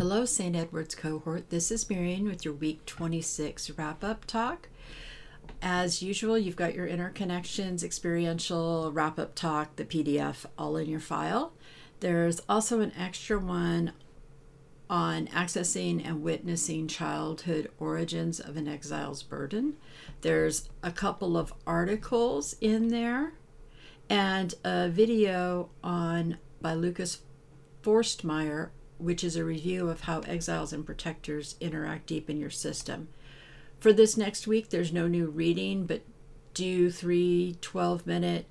Hello, St. Edward's cohort. This is Marion with your week 26 wrap up talk. As usual, you've got your interconnections, experiential wrap up talk, the PDF all in your file. There's also an extra one on accessing and witnessing childhood origins of an exile's burden. There's a couple of articles in there and a video on by Lucas Forstmeyer which is a review of how exiles and protectors interact deep in your system. For this next week, there's no new reading, but do three 12 minute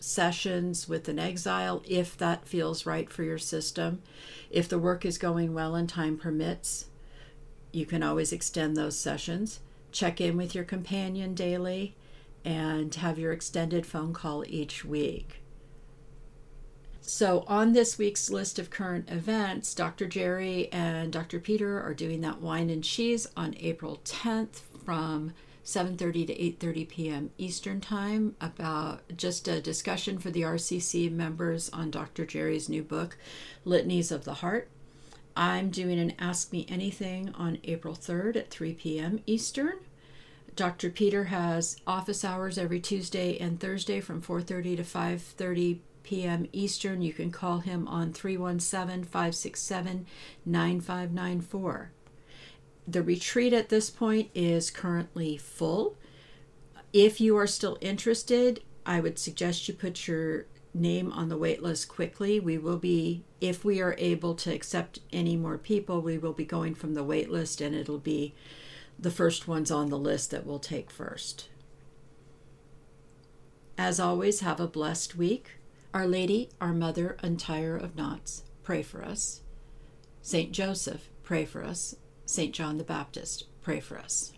sessions with an exile if that feels right for your system. If the work is going well and time permits, you can always extend those sessions. Check in with your companion daily and have your extended phone call each week. So, on this week's list of current events, Dr. Gerry and Dr. Peter are doing that wine and cheese on April 10th from 7:30 to 8:30 p.m. Eastern Time about just a discussion for the RCC members on Dr. Gerry's new book, Litanies of the Heart. I'm doing an Ask Me Anything on April 3rd at 3 p.m. Eastern. Dr. Peter has office hours every Tuesday and Thursday from 4:30 to 5:30 p.m. Eastern. You can call him on 317 567 9594. The retreat at this point is currently full. If you are still interested, I would suggest you put your name on the wait list quickly. We will be, if we are able to accept any more people, we will be going from the wait list and it'll be the first ones on the list that we'll take first. As always, have a blessed week. Our Lady, our Mother, Undoer of Knots, pray for us. Saint Joseph, pray for us. Saint John the Baptist, pray for us.